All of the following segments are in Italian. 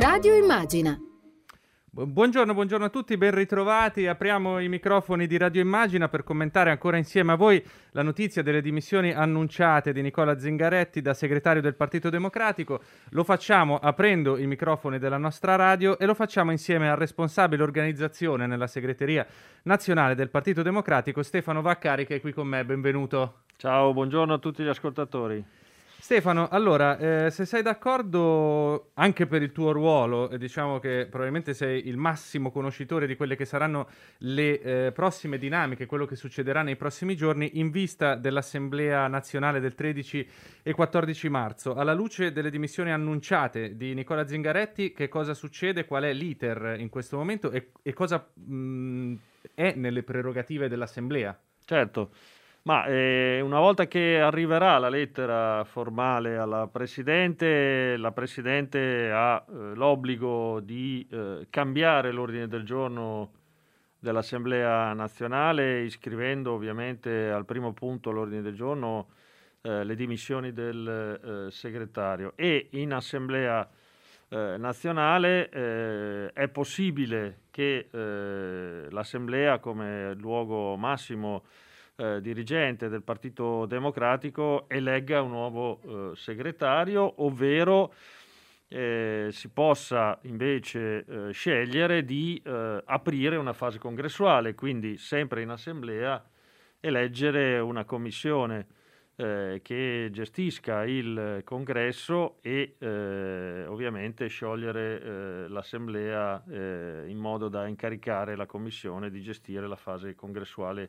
Radio Immagina. Buongiorno, buongiorno a tutti, ben ritrovati. Apriamo i microfoni di Radio Immagina per commentare ancora insieme a voi la notizia delle dimissioni annunciate di Nicola Zingaretti da segretario del Partito Democratico. Lo facciamo aprendo i microfoni della nostra radio e lo facciamo insieme al responsabile organizzazione nella segreteria nazionale del Partito Democratico, Stefano Vaccari, che è qui con me. Benvenuto. Ciao, buongiorno a tutti gli ascoltatori. Stefano, allora, eh, se sei d'accordo anche per il tuo ruolo, diciamo che probabilmente sei il massimo conoscitore di quelle che saranno le eh, prossime dinamiche, quello che succederà nei prossimi giorni in vista dell'Assemblea nazionale del 13 e 14 marzo. Alla luce delle dimissioni annunciate di Nicola Zingaretti, che cosa succede, qual è l'iter in questo momento e, e cosa mh, è nelle prerogative dell'Assemblea? Certo. Ma eh, una volta che arriverà la lettera formale alla Presidente, la Presidente ha eh, l'obbligo di eh, cambiare l'ordine del giorno dell'Assemblea nazionale, iscrivendo ovviamente al primo punto all'ordine del giorno eh, le dimissioni del eh, segretario. E in Assemblea eh, nazionale è possibile che l'Assemblea come luogo massimo eh, dirigente del Partito Democratico elegga un nuovo eh, segretario, ovvero eh, si possa invece eh, scegliere di eh, aprire una fase congressuale, quindi sempre in assemblea eleggere una commissione eh, che gestisca il congresso e ovviamente sciogliere l'assemblea in modo da incaricare la commissione di gestire la fase congressuale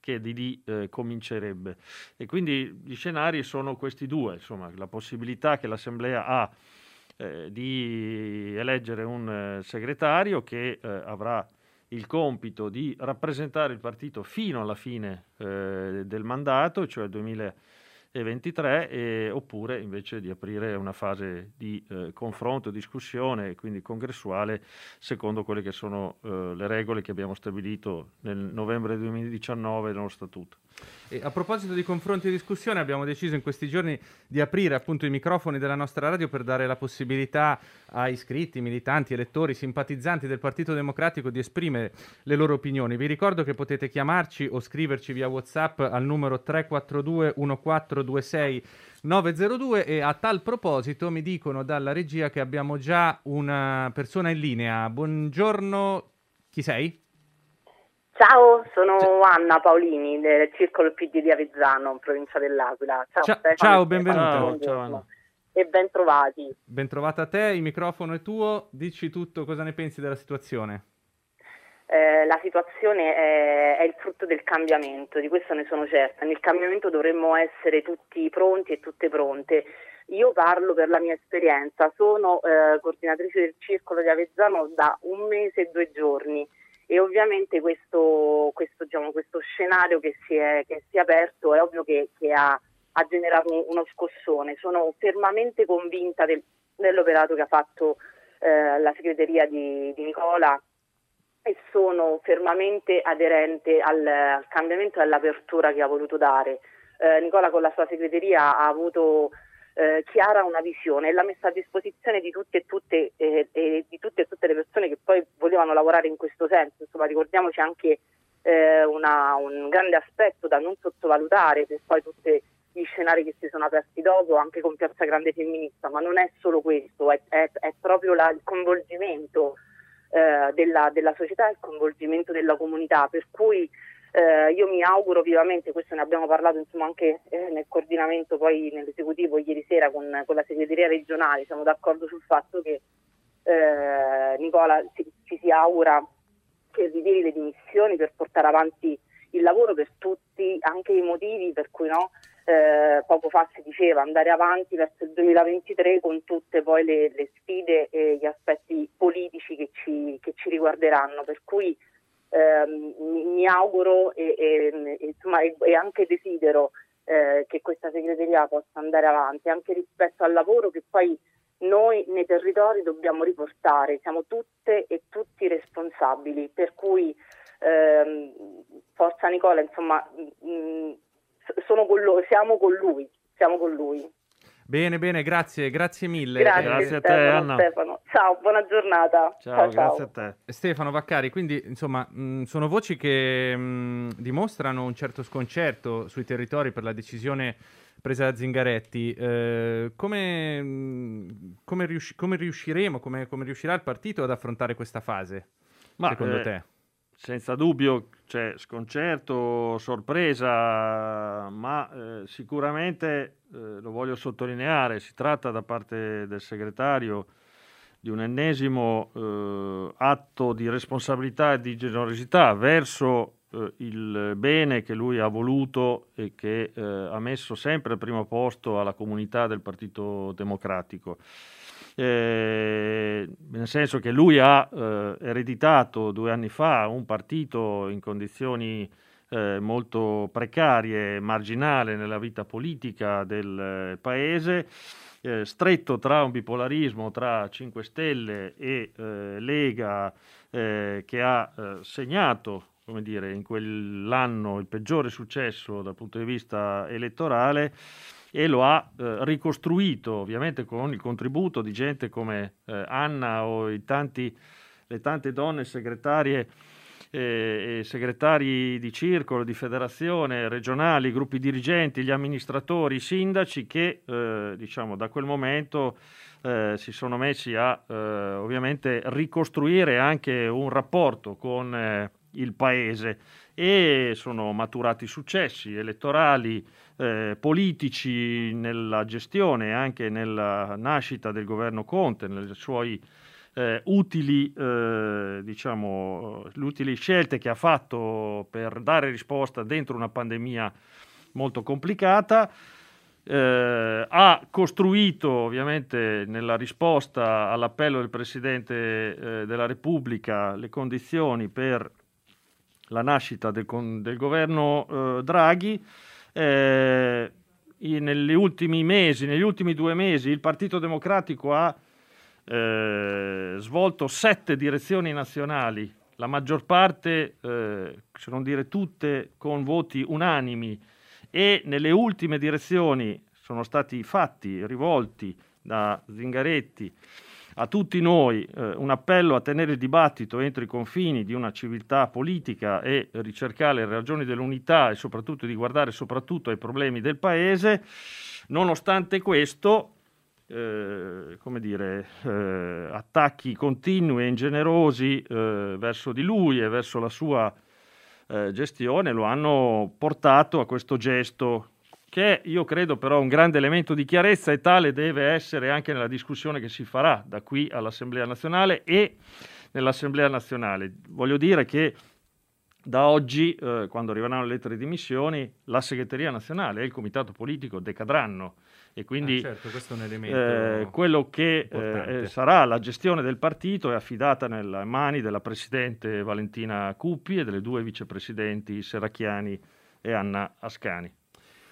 che di lì eh, comincerebbe. E quindi gli scenari sono questi due, insomma, la possibilità che l'Assemblea ha eh, di eleggere un eh, segretario che eh, avrà il compito di rappresentare il partito fino alla fine eh, del mandato, cioè il 2020 e 23, e, oppure invece di aprire una fase di eh, confronto, discussione, quindi congressuale, secondo quelle che sono eh, le regole che abbiamo stabilito nel novembre 2019 nello Statuto. E a proposito di confronti e discussione, abbiamo deciso in questi giorni di aprire appunto i microfoni della nostra radio per dare la possibilità a iscritti, militanti, elettori, simpatizzanti del Partito Democratico di esprimere le loro opinioni. Vi ricordo che potete chiamarci o scriverci via WhatsApp al numero 342 1426 902 e a tal proposito mi dicono dalla regia che abbiamo già una persona in linea. Buongiorno, chi sei? Ciao, sono Anna Paolini del Circolo PD di Avezzano, provincia dell'Aquila. Ciao, ciao, ciao benvenuto. Ciao, ciao, e ben trovati. Ben trovata a te, il microfono è tuo, dici tutto, cosa ne pensi della situazione? Eh, la situazione è, è, il frutto del cambiamento, di questo ne sono certa. Nel cambiamento dovremmo essere tutti pronti e tutte pronte. Io parlo per la mia esperienza, sono eh, coordinatrice del circolo di Avezzano da un mese e due giorni e ovviamente questo, questo, diciamo, questo scenario che si, è, che si, è, aperto è ovvio che, che ha, ha, generato uno scossone. Sono fermamente convinta del, dell'operato che ha fatto eh, la segreteria di, di, Nicola e sono fermamente aderente al, al cambiamento e all'apertura che ha voluto dare. Eh, Nicola con la sua segreteria ha avuto eh, chiara una visione e l'ha messa a disposizione di tutte e tutte, eh, e di tutte e tutte le persone che poi volevano lavorare in questo senso. Insomma, ricordiamoci anche eh, una, un grande aspetto da non sottovalutare per poi tutti gli scenari che si sono aperti dopo, anche con Piazza Grande Femminista, ma non è solo questo, è, è, è proprio la, il coinvolgimento eh, della, della società, il coinvolgimento della comunità, per cui eh, io mi auguro vivamente, questo ne abbiamo parlato insomma, anche eh, nel coordinamento poi nell'esecutivo ieri sera con, con, la segreteria regionale, siamo d'accordo sul fatto che eh, Nicola ci, ci si augura che ritiri le dimissioni per portare avanti il lavoro per tutti, anche i motivi per cui no, eh, poco fa si diceva andare avanti verso il 2023 con tutte poi le, le sfide e gli aspetti politici che ci, che ci riguarderanno. Per cui eh, mi auguro e, e, insomma, e, e anche desidero eh, che questa segreteria possa andare avanti anche rispetto al lavoro che poi noi nei territori dobbiamo riportare, siamo tutte e tutti responsabili, per cui ehm, Forza Nicola, insomma, mh, con lo, siamo con lui, siamo con lui. Bene, bene, grazie, grazie mille. Grazie, Grazie a te, Stefano, Anna. Stefano. Ciao, buona giornata. Ciao, grazie a te. Stefano Vaccari, quindi insomma mh, sono voci che mh, dimostrano un certo sconcerto sui territori per la decisione presa da Zingaretti. Eh, come, mh, come, riusci- come riusciremo, come, come riuscirà il partito ad affrontare questa fase, Ma, secondo eh, te? Senza dubbio c'è sconcerto, sorpresa, ma eh, sicuramente, eh, lo voglio sottolineare, si tratta da parte del segretario di un ennesimo eh, atto di responsabilità e di generosità verso eh, il bene che lui ha voluto e che eh, ha messo sempre al primo posto alla comunità del Partito Democratico. Eh, nel senso che lui ha eh, ereditato due anni fa un partito in condizioni eh, molto precarie, marginale nella vita politica del eh, paese, eh, stretto tra un bipolarismo tra 5 Stelle e eh, Lega che ha segnato come dire, in quell'anno il peggiore successo dal punto di vista elettorale e lo ha eh, ricostruito ovviamente con il contributo di gente come eh, Anna o tanti, le tante donne segretarie eh, segretari di circolo, di federazione, regionali, gruppi dirigenti, gli amministratori, i sindaci che eh, diciamo da quel momento eh, si sono messi a eh, ovviamente ricostruire anche un rapporto con eh, il paese e sono maturati successi elettorali, eh, politici nella gestione e anche nella nascita del governo Conte, nelle suoi eh, utili, eh, diciamo, utili scelte che ha fatto per dare risposta dentro una pandemia molto complicata. Eh, ha costruito ovviamente nella risposta all'appello del Presidente eh, della Repubblica le condizioni per la nascita del, del governo eh, Draghi. Eh, negli ultimi mesi, negli ultimi due mesi, il Partito Democratico ha eh, svolto sette direzioni nazionali, la maggior parte, eh, se non dire tutte, con voti unanimi e nelle ultime direzioni sono stati fatti, rivolti da Zingaretti a tutti noi eh, un appello a tenere il dibattito entro i confini di una civiltà politica e ricercare le ragioni dell'unità e soprattutto di guardare soprattutto ai problemi del Paese. Nonostante questo, eh, come dire, eh, attacchi continui e ingenerosi eh, verso di lui e verso la sua eh, gestione lo hanno portato a questo gesto che io credo però un grande elemento di chiarezza e tale deve essere anche nella discussione che si farà da qui all'Assemblea nazionale e nell'Assemblea nazionale. Voglio dire che da oggi, eh, quando arriveranno le lettere di dimissioni, la segreteria nazionale e il comitato politico decadranno e quindi Ah, certo, questo è un elemento eh, quello che importante. eh, sarà la gestione del partito è affidata nelle mani della presidente Valentina Cuppi e delle due vicepresidenti Serracchiani e Anna Ascani.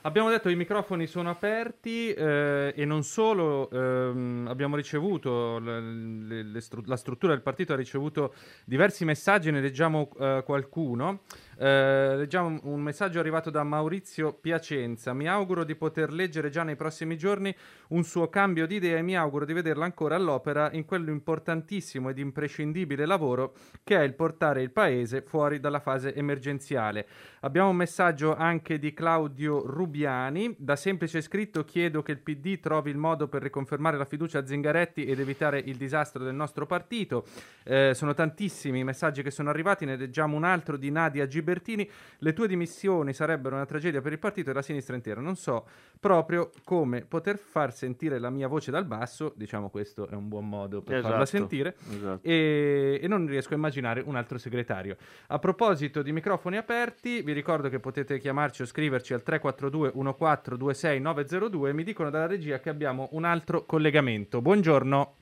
Abbiamo detto che i microfoni sono aperti eh, e non solo, ehm, abbiamo ricevuto, l- le stru- la struttura del partito ha ricevuto diversi messaggi, ne leggiamo eh, qualcuno. Eh, leggiamo un messaggio arrivato da Maurizio Piacenza. Mi auguro di poter leggere già nei prossimi giorni un suo cambio di idea e mi auguro di vederlo ancora all'opera in quello importantissimo ed imprescindibile lavoro che è il portare il paese fuori dalla fase emergenziale. Abbiamo un messaggio anche di Claudio Rubiani. Da semplice scritto chiedo che il PD trovi il modo per riconfermare la fiducia a Zingaretti ed evitare il disastro del nostro partito. Eh, sono tantissimi i messaggi che sono arrivati, ne leggiamo un altro di Nadia Gibertini. Le tue dimissioni sarebbero una tragedia per il partito e la sinistra intera. Non so proprio come poter far sentire la mia voce dal basso, diciamo questo è un buon modo per farla Esatto, sentire esatto. e, e non riesco a immaginare un altro segretario. A proposito di microfoni aperti, vi ricordo che potete chiamarci o scriverci al 342 1426 902. Mi dicono dalla regia che abbiamo un altro collegamento. Buongiorno.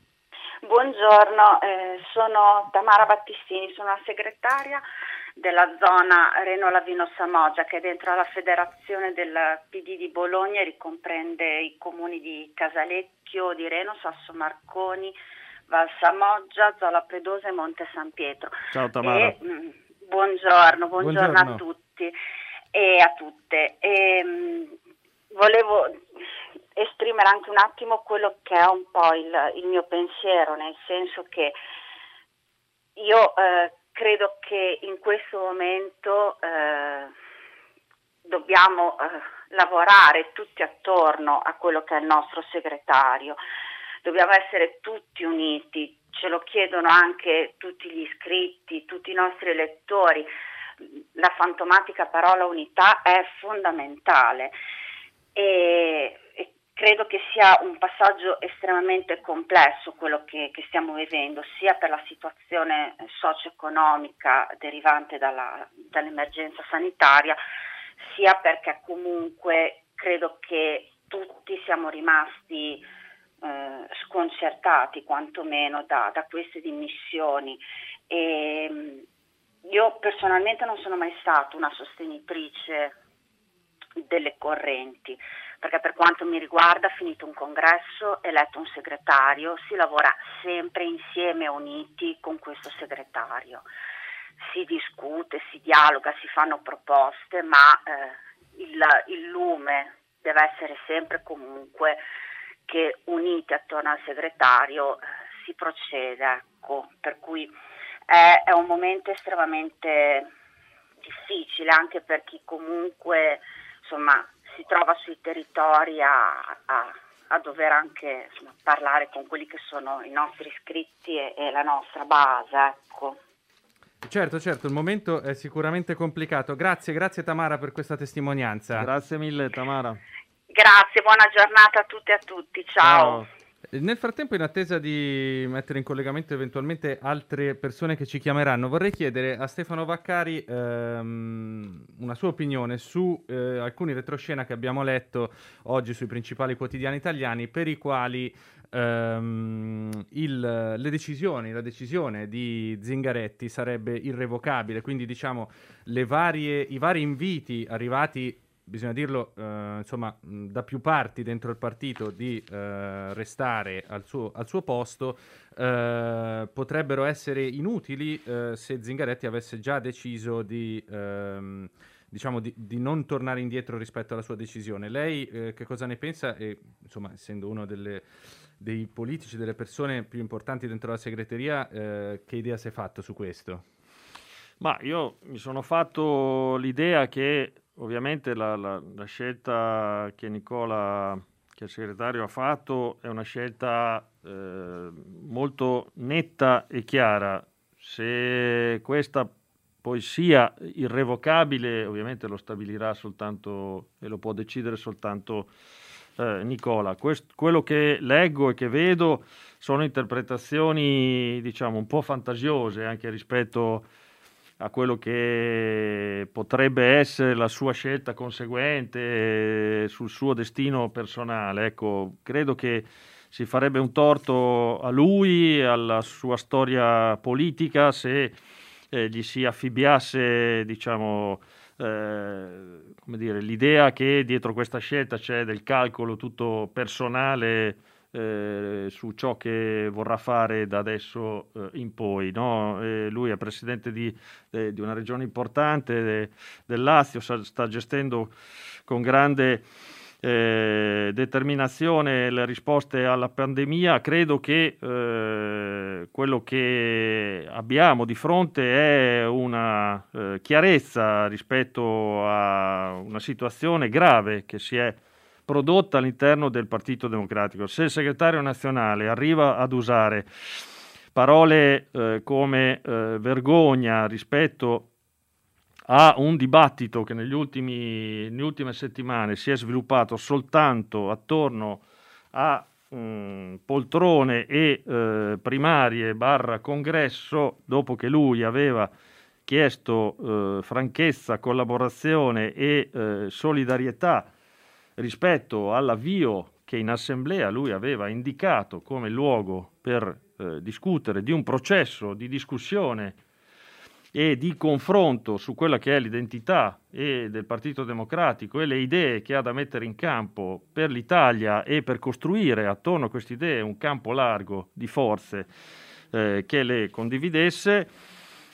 Buongiorno, eh, sono Tamara Battistini, sono la segretaria della zona Reno Lavino Samoggia che è dentro la federazione del PD di Bologna e ricomprende i comuni di Casalecchio di Reno, Sasso Marconi, Val Samoggia, Zola Predosa e Monte San Pietro. Ciao Tamara. E, mm, buongiorno, buongiorno, Buongiorno. a tutti e a tutte. E, mm, volevo esprimere anche un attimo quello che è un po' il, il mio pensiero, nel senso che io eh, credo che in questo momento eh, dobbiamo eh, lavorare tutti attorno a quello che è il nostro segretario, dobbiamo essere tutti uniti, ce lo chiedono anche tutti gli iscritti, tutti i nostri elettori. La fantomatica parola unità è fondamentale. E, credo che sia un passaggio estremamente complesso quello che, che, stiamo vivendo, sia per la situazione socio-economica derivante dalla, dall'emergenza sanitaria, sia perché comunque credo che tutti siamo rimasti eh, sconcertati quantomeno da, da queste dimissioni. E, mm, io personalmente non sono mai stata una sostenitrice delle correnti, perché per quanto mi riguarda, finito un congresso, eletto un segretario, si lavora sempre insieme, uniti con questo segretario. Si discute, si dialoga, si fanno proposte, ma eh, il, il lume deve essere sempre comunque che uniti attorno al segretario si procede, ecco, per cui è, è, un momento estremamente difficile anche per chi comunque insomma, si trova sui territori a, a, a dover anche insomma, parlare con quelli che sono i nostri iscritti e, e la nostra base. Ecco. Certo, certo, il momento è sicuramente complicato. Grazie, grazie Tamara per questa testimonianza. Grazie mille Tamara. Grazie, buona giornata a tutte e a tutti. Ciao. Ciao. Nel frattempo, in attesa di mettere in collegamento eventualmente altre persone che ci chiameranno, vorrei chiedere a Stefano Vaccari ehm, una sua opinione su eh, alcuni retroscena che abbiamo letto oggi sui principali quotidiani italiani, per i quali ehm, il, le decisioni, la decisione di Zingaretti sarebbe irrevocabile. Quindi, diciamo, varie, i vari inviti arrivati bisogna dirlo, eh, insomma, da più parti dentro il partito di eh, restare al suo, al suo posto eh, potrebbero essere inutili eh, se Zingaretti avesse già deciso di, ehm, diciamo di, di, non tornare indietro rispetto alla sua decisione. Lei eh, che cosa ne pensa? E, insomma, essendo uno delle, dei politici, delle persone più importanti dentro la segreteria, eh, che idea si è fatto su questo? Ma io mi sono fatto l'idea che Ovviamente la, la, la, scelta che Nicola, che il segretario ha fatto, è una scelta eh, molto netta e chiara. Se questa poi sia irrevocabile, ovviamente lo stabilirà soltanto e lo può decidere soltanto eh, Nicola. Quest, quello che leggo e che vedo sono interpretazioni, diciamo, un po' fantasiose anche rispetto a a quello che potrebbe essere la sua scelta conseguente sul suo destino personale. Ecco, credo che si farebbe un torto a lui, alla sua storia politica, se eh, gli si affibbiasse, diciamo, eh, dire, l'idea che dietro questa scelta c'è del calcolo tutto personale eh, su ciò che vorrà fare da adesso eh, in poi. No? lui è presidente di, eh, di, una regione importante del Lazio, sta, sta gestendo con grande eh, determinazione le risposte alla pandemia. Credo che eh, quello che abbiamo di fronte è una eh, chiarezza rispetto a una situazione grave che si è prodotta all'interno del Partito Democratico. Se il segretario nazionale arriva ad usare parole eh, come eh, vergogna rispetto a un dibattito che negli ultimi, nelle ultime settimane si è sviluppato soltanto attorno a poltrone e eh, primarie barra congresso, dopo che lui aveva chiesto eh, franchezza, collaborazione e eh, solidarietà rispetto all'avvio che in assemblea lui aveva indicato come luogo per eh, discutere di un processo di discussione e di confronto su quella che è l'identità del Partito Democratico e le idee che ha da mettere in campo per l'Italia e per costruire attorno a queste idee un campo largo di forze eh, che le condividesse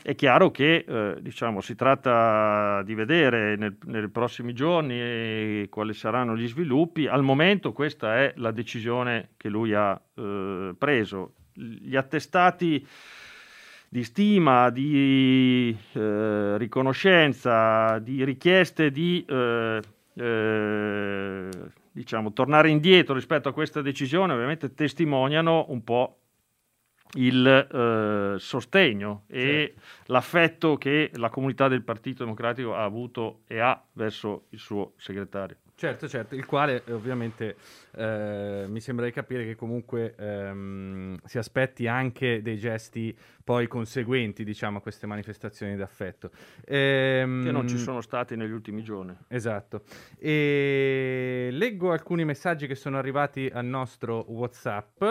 È chiaro che eh, diciamo, si tratta di vedere nel, nei prossimi giorni quali saranno gli sviluppi. Al momento questa è la decisione che lui ha eh, preso. Gli attestati di stima, di eh, riconoscenza, di richieste di eh, eh, diciamo, tornare indietro rispetto a questa decisione ovviamente testimoniano un po' il eh, sostegno e sì. l'affetto che la comunità del Partito Democratico ha avuto e ha verso il suo segretario. Certo, certo, il quale eh, ovviamente eh, mi sembra di capire che comunque ehm, si aspetti anche dei gesti poi conseguenti, diciamo, a queste manifestazioni d'affetto. Ehm, che non ci sono stati negli ultimi giorni. Esatto. E leggo alcuni messaggi che sono arrivati al nostro WhatsApp.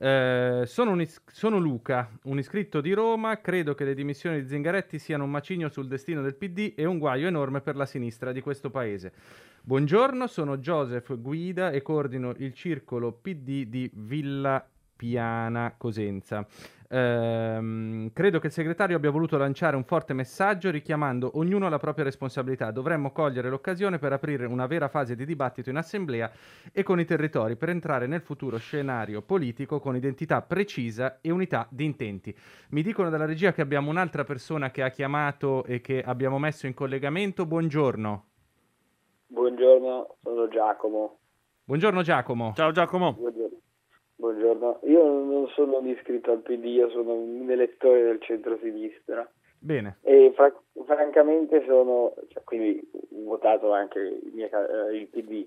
Eh, sono, is- sono, Luca, un iscritto di Roma. Credo che le dimissioni di Zingaretti siano un macigno sul destino del PD e un guaio enorme per la sinistra di questo paese. Buongiorno, sono Joseph Guida e coordino il circolo PD di Villa Piana Cosenza. Ehm, credo che il segretario abbia voluto lanciare un forte messaggio richiamando ognuno alla propria responsabilità. Dovremmo cogliere l'occasione per aprire una vera fase di dibattito in assemblea e con i territori per entrare nel futuro scenario politico con identità precisa e unità di intenti. Mi dicono dalla regia che abbiamo un'altra persona che ha chiamato e che abbiamo messo in collegamento. Buongiorno. Buongiorno, sono Giacomo. Buongiorno Giacomo. Ciao Giacomo. Buongiorno. Buongiorno. Io non sono un iscritto al PD, io sono un elettore del centro-sinistra. Bene. E fra- francamente sono, cioè, quindi ho votato anche il, mio, eh, il PD.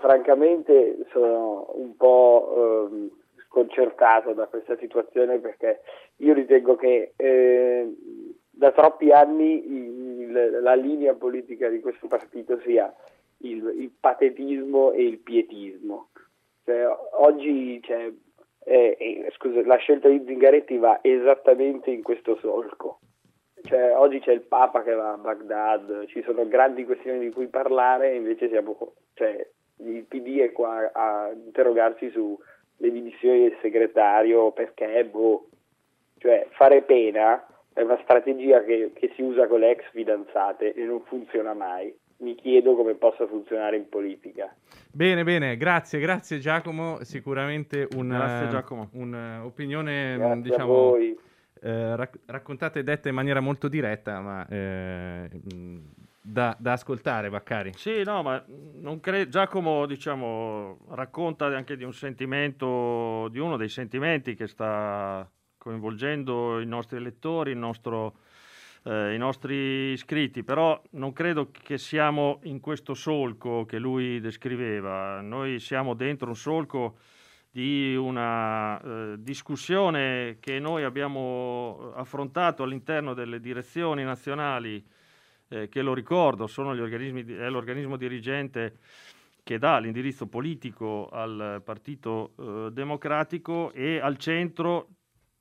Francamente sono un po' eh, sconcertato da questa situazione perché io ritengo che eh, da troppi anni il, la linea politica di questo partito sia il, il patetismo e il pietismo. Cioè, oggi cioè, eh, eh, scusa, la scelta di Zingaretti va esattamente in questo solco. Cioè, oggi c'è il Papa che va a Baghdad, ci sono grandi questioni di cui parlare, invece siamo, cioè, il PD è qua a interrogarsi sulle dimissioni del segretario perché, boh, cioè, fare pena è una strategia che, che si usa con le ex fidanzate e non funziona mai. Mi chiedo come possa funzionare in politica. Bene, bene, grazie, grazie Giacomo. Sicuramente un'opinione, un, diciamo, eh, rac- raccontata e detta in maniera molto diretta, ma eh, da, da, ascoltare, Baccari. Sì, no, ma non cre- Giacomo diciamo, racconta anche di un sentimento, di uno dei sentimenti che sta coinvolgendo i nostri elettori, il nostro, eh, i nostri iscritti, però non credo che siamo in questo solco che lui descriveva, noi siamo dentro un solco di una eh, discussione che noi abbiamo affrontato all'interno delle direzioni nazionali, eh, che lo ricordo, è l'organismo dirigente che dà l'indirizzo politico al Partito eh, Democratico e al centro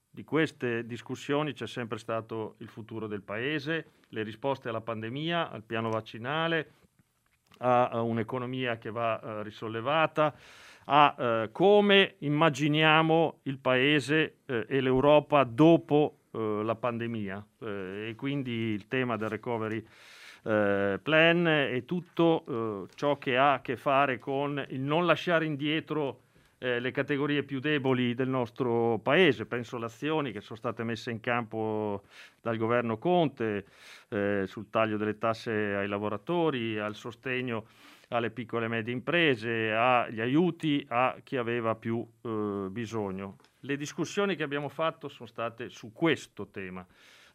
di queste discussioni c'è sempre stato il futuro del Paese, le risposte alla pandemia, al piano vaccinale, a, un'economia che va uh, risollevata, a uh, come immaginiamo il Paese uh, e l'Europa dopo la pandemia. E quindi il tema del recovery plan e tutto ciò che ha a che fare con il non lasciare indietro eh, le categorie più deboli del nostro paese. Penso alle azioni che sono state messe in campo dal governo Conte eh, sul taglio delle tasse ai lavoratori, al sostegno alle piccole e medie imprese, agli aiuti a chi aveva più eh, bisogno. Le discussioni che abbiamo fatto sono state su questo tema.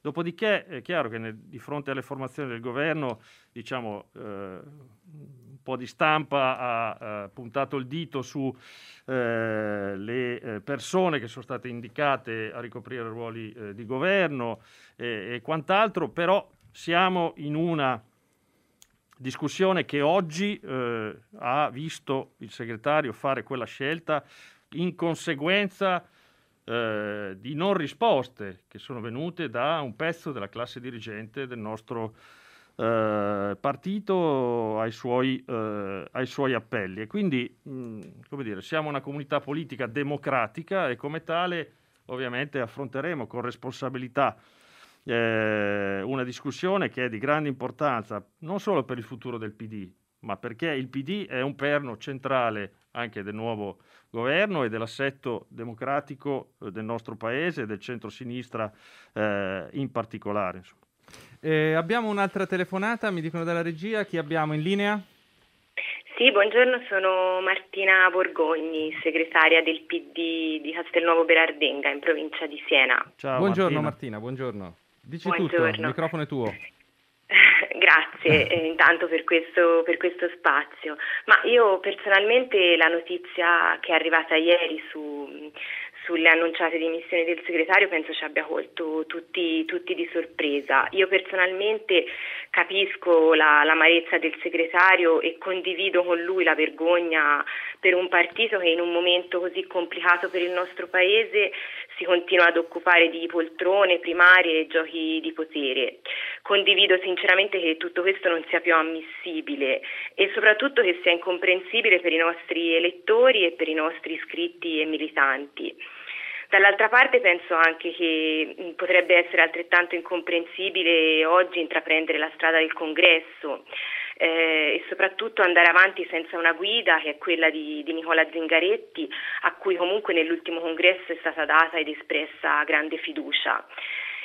Dopodiché è chiaro che nel, di fronte alle formazioni del governo, diciamo, eh, po' di stampa ha, ha puntato il dito su eh, le eh, persone che sono state indicate a ricoprire ruoli eh, di governo e quant'altro, però siamo in una discussione che oggi eh, ha visto il segretario fare quella scelta in conseguenza eh, di non risposte che sono venute da un pezzo della classe dirigente del nostro eh, partito ai suoi, eh, ai suoi, appelli. E quindi, mh, mm, come dire, siamo una comunità politica democratica e come tale ovviamente affronteremo con responsabilità eh, una discussione che è di grande importanza non solo per il futuro del PD, ma perché il PD è un perno centrale anche del nuovo governo e dell'assetto democratico eh, del nostro paese e del centro-sinistra eh, in particolare. Eh, abbiamo un'altra telefonata, mi dicono dalla regia, chi abbiamo in linea? Sì, buongiorno, sono Martina Borgogni, segretaria del PD di Castelnuovo Berardenga in provincia di Siena. Ciao buongiorno Martina, Martina buongiorno. Dici buongiorno. tutto, il microfono è tuo. Grazie eh, intanto per questo, per questo, spazio. Ma io personalmente la notizia che è arrivata ieri su, sulle annunciate dimissioni del segretario penso ci abbia colto tutti, tutti di sorpresa. Io personalmente capisco la, l'amarezza del segretario e condivido con lui la vergogna per un partito che in un momento così complicato per il nostro Paese si continua ad occupare di poltrone, primarie e giochi di potere. Condivido sinceramente che tutto questo non sia più ammissibile e soprattutto che sia incomprensibile per i nostri elettori e per i nostri iscritti e militanti. Dall'altra parte penso anche che mm, potrebbe essere altrettanto incomprensibile oggi intraprendere la strada del congresso eh, e soprattutto andare avanti senza una guida che è quella di, di, Nicola Zingaretti a cui comunque nell'ultimo congresso è stata data ed espressa grande fiducia.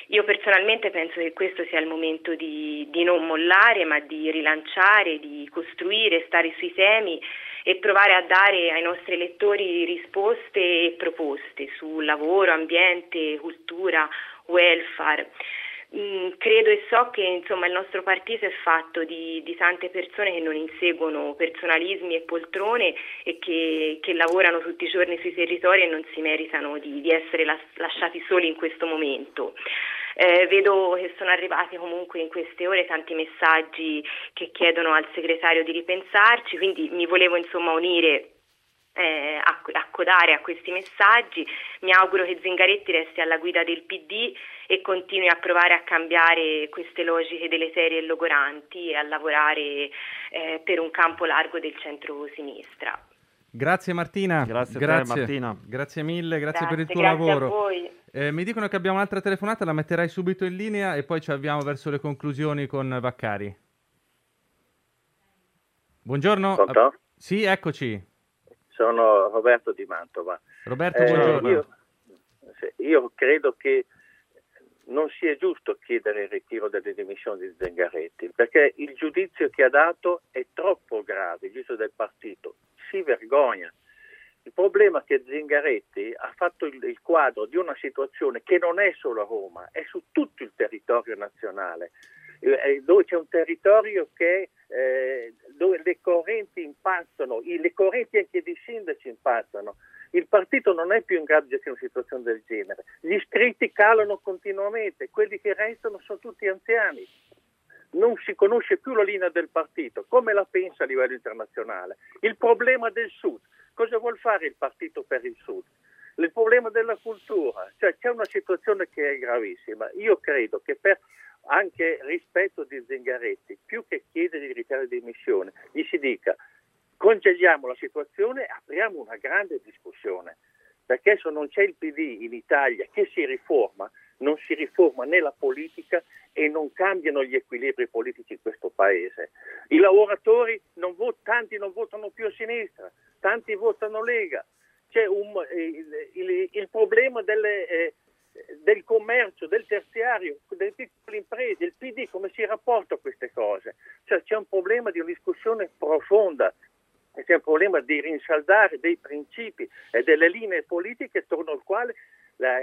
Io personalmente penso che questo sia il momento di, di non mollare ma di rilanciare, di costruire, stare sui temi e provare a dare ai nostri elettori risposte e proposte su lavoro, ambiente, cultura, welfare. Mm, credo e so che insomma, il nostro partito è fatto di, di, tante persone che non inseguono personalismi e poltrone e che, che, lavorano tutti i giorni sui territori e non si meritano di, di essere las- lasciati soli in questo momento. Eh, vedo che sono arrivati comunque in queste ore tanti messaggi che chiedono al segretario di ripensarci, quindi mi volevo insomma unire eh, accodare a questi messaggi. Mi auguro che Zingaretti resti alla guida del PD e continui a provare a cambiare queste logiche deleterie e logoranti e a lavorare eh, per un campo largo del centro-sinistra. Grazie Martina. Grazie, grazie. Te, Martina. Grazie mille, grazie, grazie per il tuo lavoro. Eh, mi dicono che abbiamo un'altra telefonata, la metterai subito in linea e poi ci avviamo verso le conclusioni con Vaccari. Buongiorno. Pronto? Sì, eccoci. Sono Roberto Di Mantova. Roberto, eh, buongiorno. Io, io, credo che non sia giusto chiedere il ritiro delle dimissioni di Zengaretti, perché il giudizio che ha dato è troppo grave, il giudizio del partito. Si vergogna. Il problema è che Zingaretti ha fatto il, il, quadro di una situazione che non è solo a Roma, è su tutto il territorio nazionale, eh, dove c'è un territorio che, eh, dove le correnti impazzano, le correnti anche dei sindaci impazzano. Il partito non è più in grado di gestire una situazione del genere. Gli iscritti calano continuamente, quelli che restano sono tutti anziani non si conosce più la linea del partito, come la pensa a livello internazionale. Il problema del Sud, cosa vuol fare il partito per il Sud? Il problema della cultura, cioè c'è una situazione che è gravissima. Io credo che per anche rispetto di Zingaretti, più che chiedere di ritirare di dimissione, gli si dica congeliamo la situazione e apriamo una grande discussione. Perché se non c'è il PD in Italia che si riforma, non si riforma né la politica e non cambiano gli equilibri politici in questo paese. I lavoratori, non vot- tanti non votano più a sinistra, tanti votano Lega. C'è un, il, il, il, problema delle, eh, del commercio, del terziario, delle piccole imprese, il PD come si rapporta a queste cose. Cioè c'è un problema di una discussione profonda, c'è un problema di rinsaldare dei principi e delle linee politiche attorno al quale la,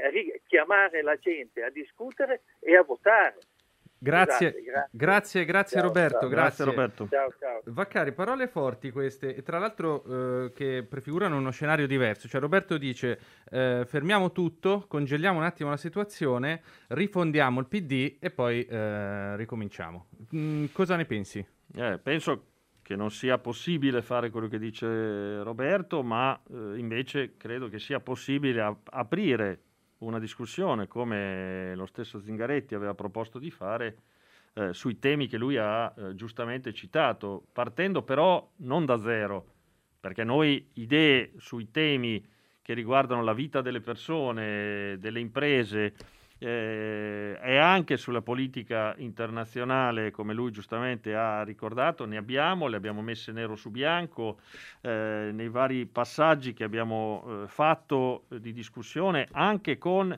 chiamare la gente a discutere e a votare. Grazie, grazie, grazie, grazie ciao, Roberto. Ciao. Grazie. Roberto. Ciao, ciao. Vaccari, parole forti queste, e tra l'altro eh, che prefigurano uno scenario diverso. Cioè, Roberto dice: eh, fermiamo tutto, congeliamo un attimo la situazione, rifondiamo il PD e poi eh, ricominciamo. Mm, cosa ne pensi? Eh, penso che non sia possibile fare quello che dice Roberto, ma eh, invece credo che sia possibile ap- aprire una discussione come lo stesso Zingaretti aveva proposto di fare eh, sui temi che lui ha eh, giustamente citato, partendo però non da zero, perché noi idee sui temi che riguardano la vita delle persone, delle imprese eh, e anche sulla politica internazionale, come lui giustamente ha ricordato, ne abbiamo, le abbiamo messe nero su bianco eh, nei vari passaggi che abbiamo eh, fatto di discussione, anche con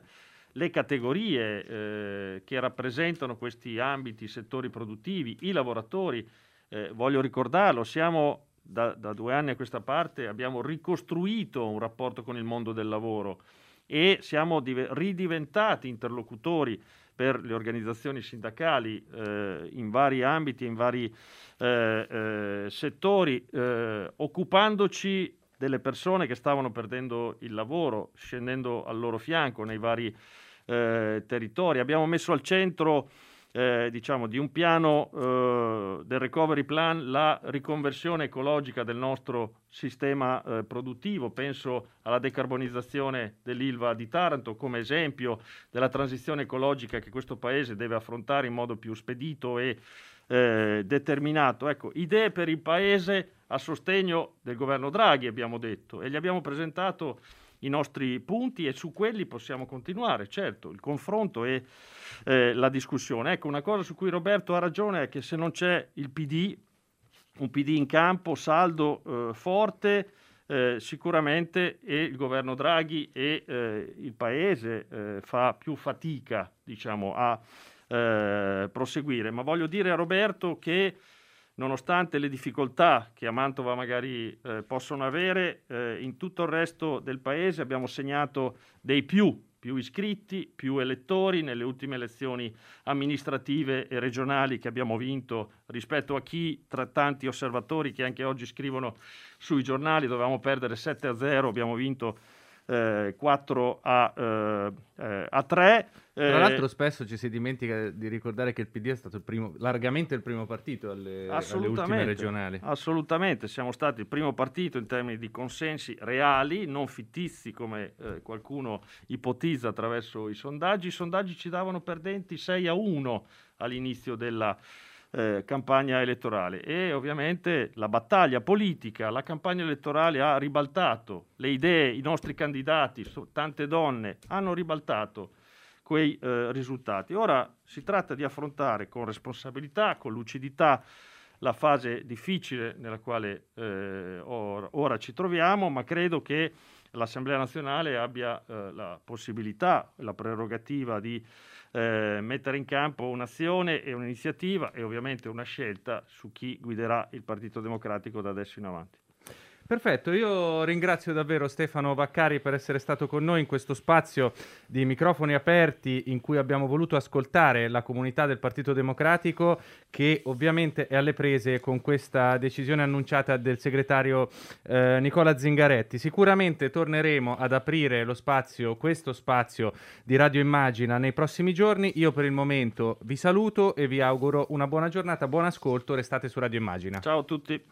le categorie eh, che rappresentano questi ambiti, settori produttivi, i lavoratori. Eh, voglio ricordarlo, siamo da, da due anni a questa parte, abbiamo ricostruito un rapporto con il mondo del lavoro e siamo div- ridiventati interlocutori per le organizzazioni sindacali eh, in vari ambiti, in vari eh, eh, settori, eh, occupandoci delle persone che stavano perdendo il lavoro, scendendo al loro fianco nei vari eh, territori. Abbiamo messo al centro eh, diciamo, di un piano eh, del recovery plan la riconversione ecologica del nostro sistema eh, produttivo. Penso alla decarbonizzazione dell'Ilva di Taranto come esempio della transizione ecologica che questo Paese deve affrontare in modo più spedito e eh, determinato. Ecco, idee per il Paese a sostegno del governo Draghi, abbiamo detto, e gli abbiamo presentato i nostri punti e su quelli possiamo continuare, certo, il confronto e eh, la discussione. Ecco, una cosa su cui Roberto ha ragione è che se non c'è il PD, un PD in campo, saldo, eh, forte, eh, sicuramente il governo Draghi e eh, il Paese eh, fa più fatica diciamo, a eh, proseguire. Ma voglio dire a Roberto che nonostante le difficoltà che a Mantova magari eh, possono avere, eh, in tutto il resto del paese abbiamo segnato dei più, più iscritti, più elettori nelle ultime elezioni amministrative e regionali che abbiamo vinto rispetto a chi, tra tanti osservatori che anche oggi scrivono sui giornali, dovevamo perdere 7 a 0, abbiamo vinto eh, 4 a, eh, eh a 3. Tra l'altro spesso ci si dimentica di ricordare che il PD è stato il primo, largamente il primo partito alle, alle ultime regionali. Assolutamente, siamo stati il primo partito in termini di consensi reali, non fittizi come eh, qualcuno ipotizza attraverso i sondaggi. I sondaggi ci davano perdenti 6 a 1 all'inizio della eh, campagna elettorale e ovviamente la battaglia politica, la campagna elettorale ha ribaltato le idee, i nostri candidati, tante donne hanno ribaltato quei eh, risultati. Ora si tratta di affrontare con responsabilità, con lucidità la fase difficile nella quale eh, or- ora ci troviamo, ma credo che l'Assemblea nazionale abbia eh, la possibilità, la prerogativa di eh, mettere in campo un'azione e un'iniziativa e ovviamente una scelta su chi guiderà il Partito Democratico da adesso in avanti. Perfetto, io ringrazio davvero Stefano Vaccari per essere stato con noi in questo spazio di microfoni aperti in cui abbiamo voluto ascoltare la comunità del Partito Democratico che ovviamente è alle prese con questa decisione annunciata del segretario eh, Nicola Zingaretti. Sicuramente torneremo ad aprire lo spazio, questo spazio di Radio Immagina nei prossimi giorni. Io per il momento vi saluto e vi auguro una buona giornata, buon ascolto, restate su Radio Immagina. Ciao a tutti.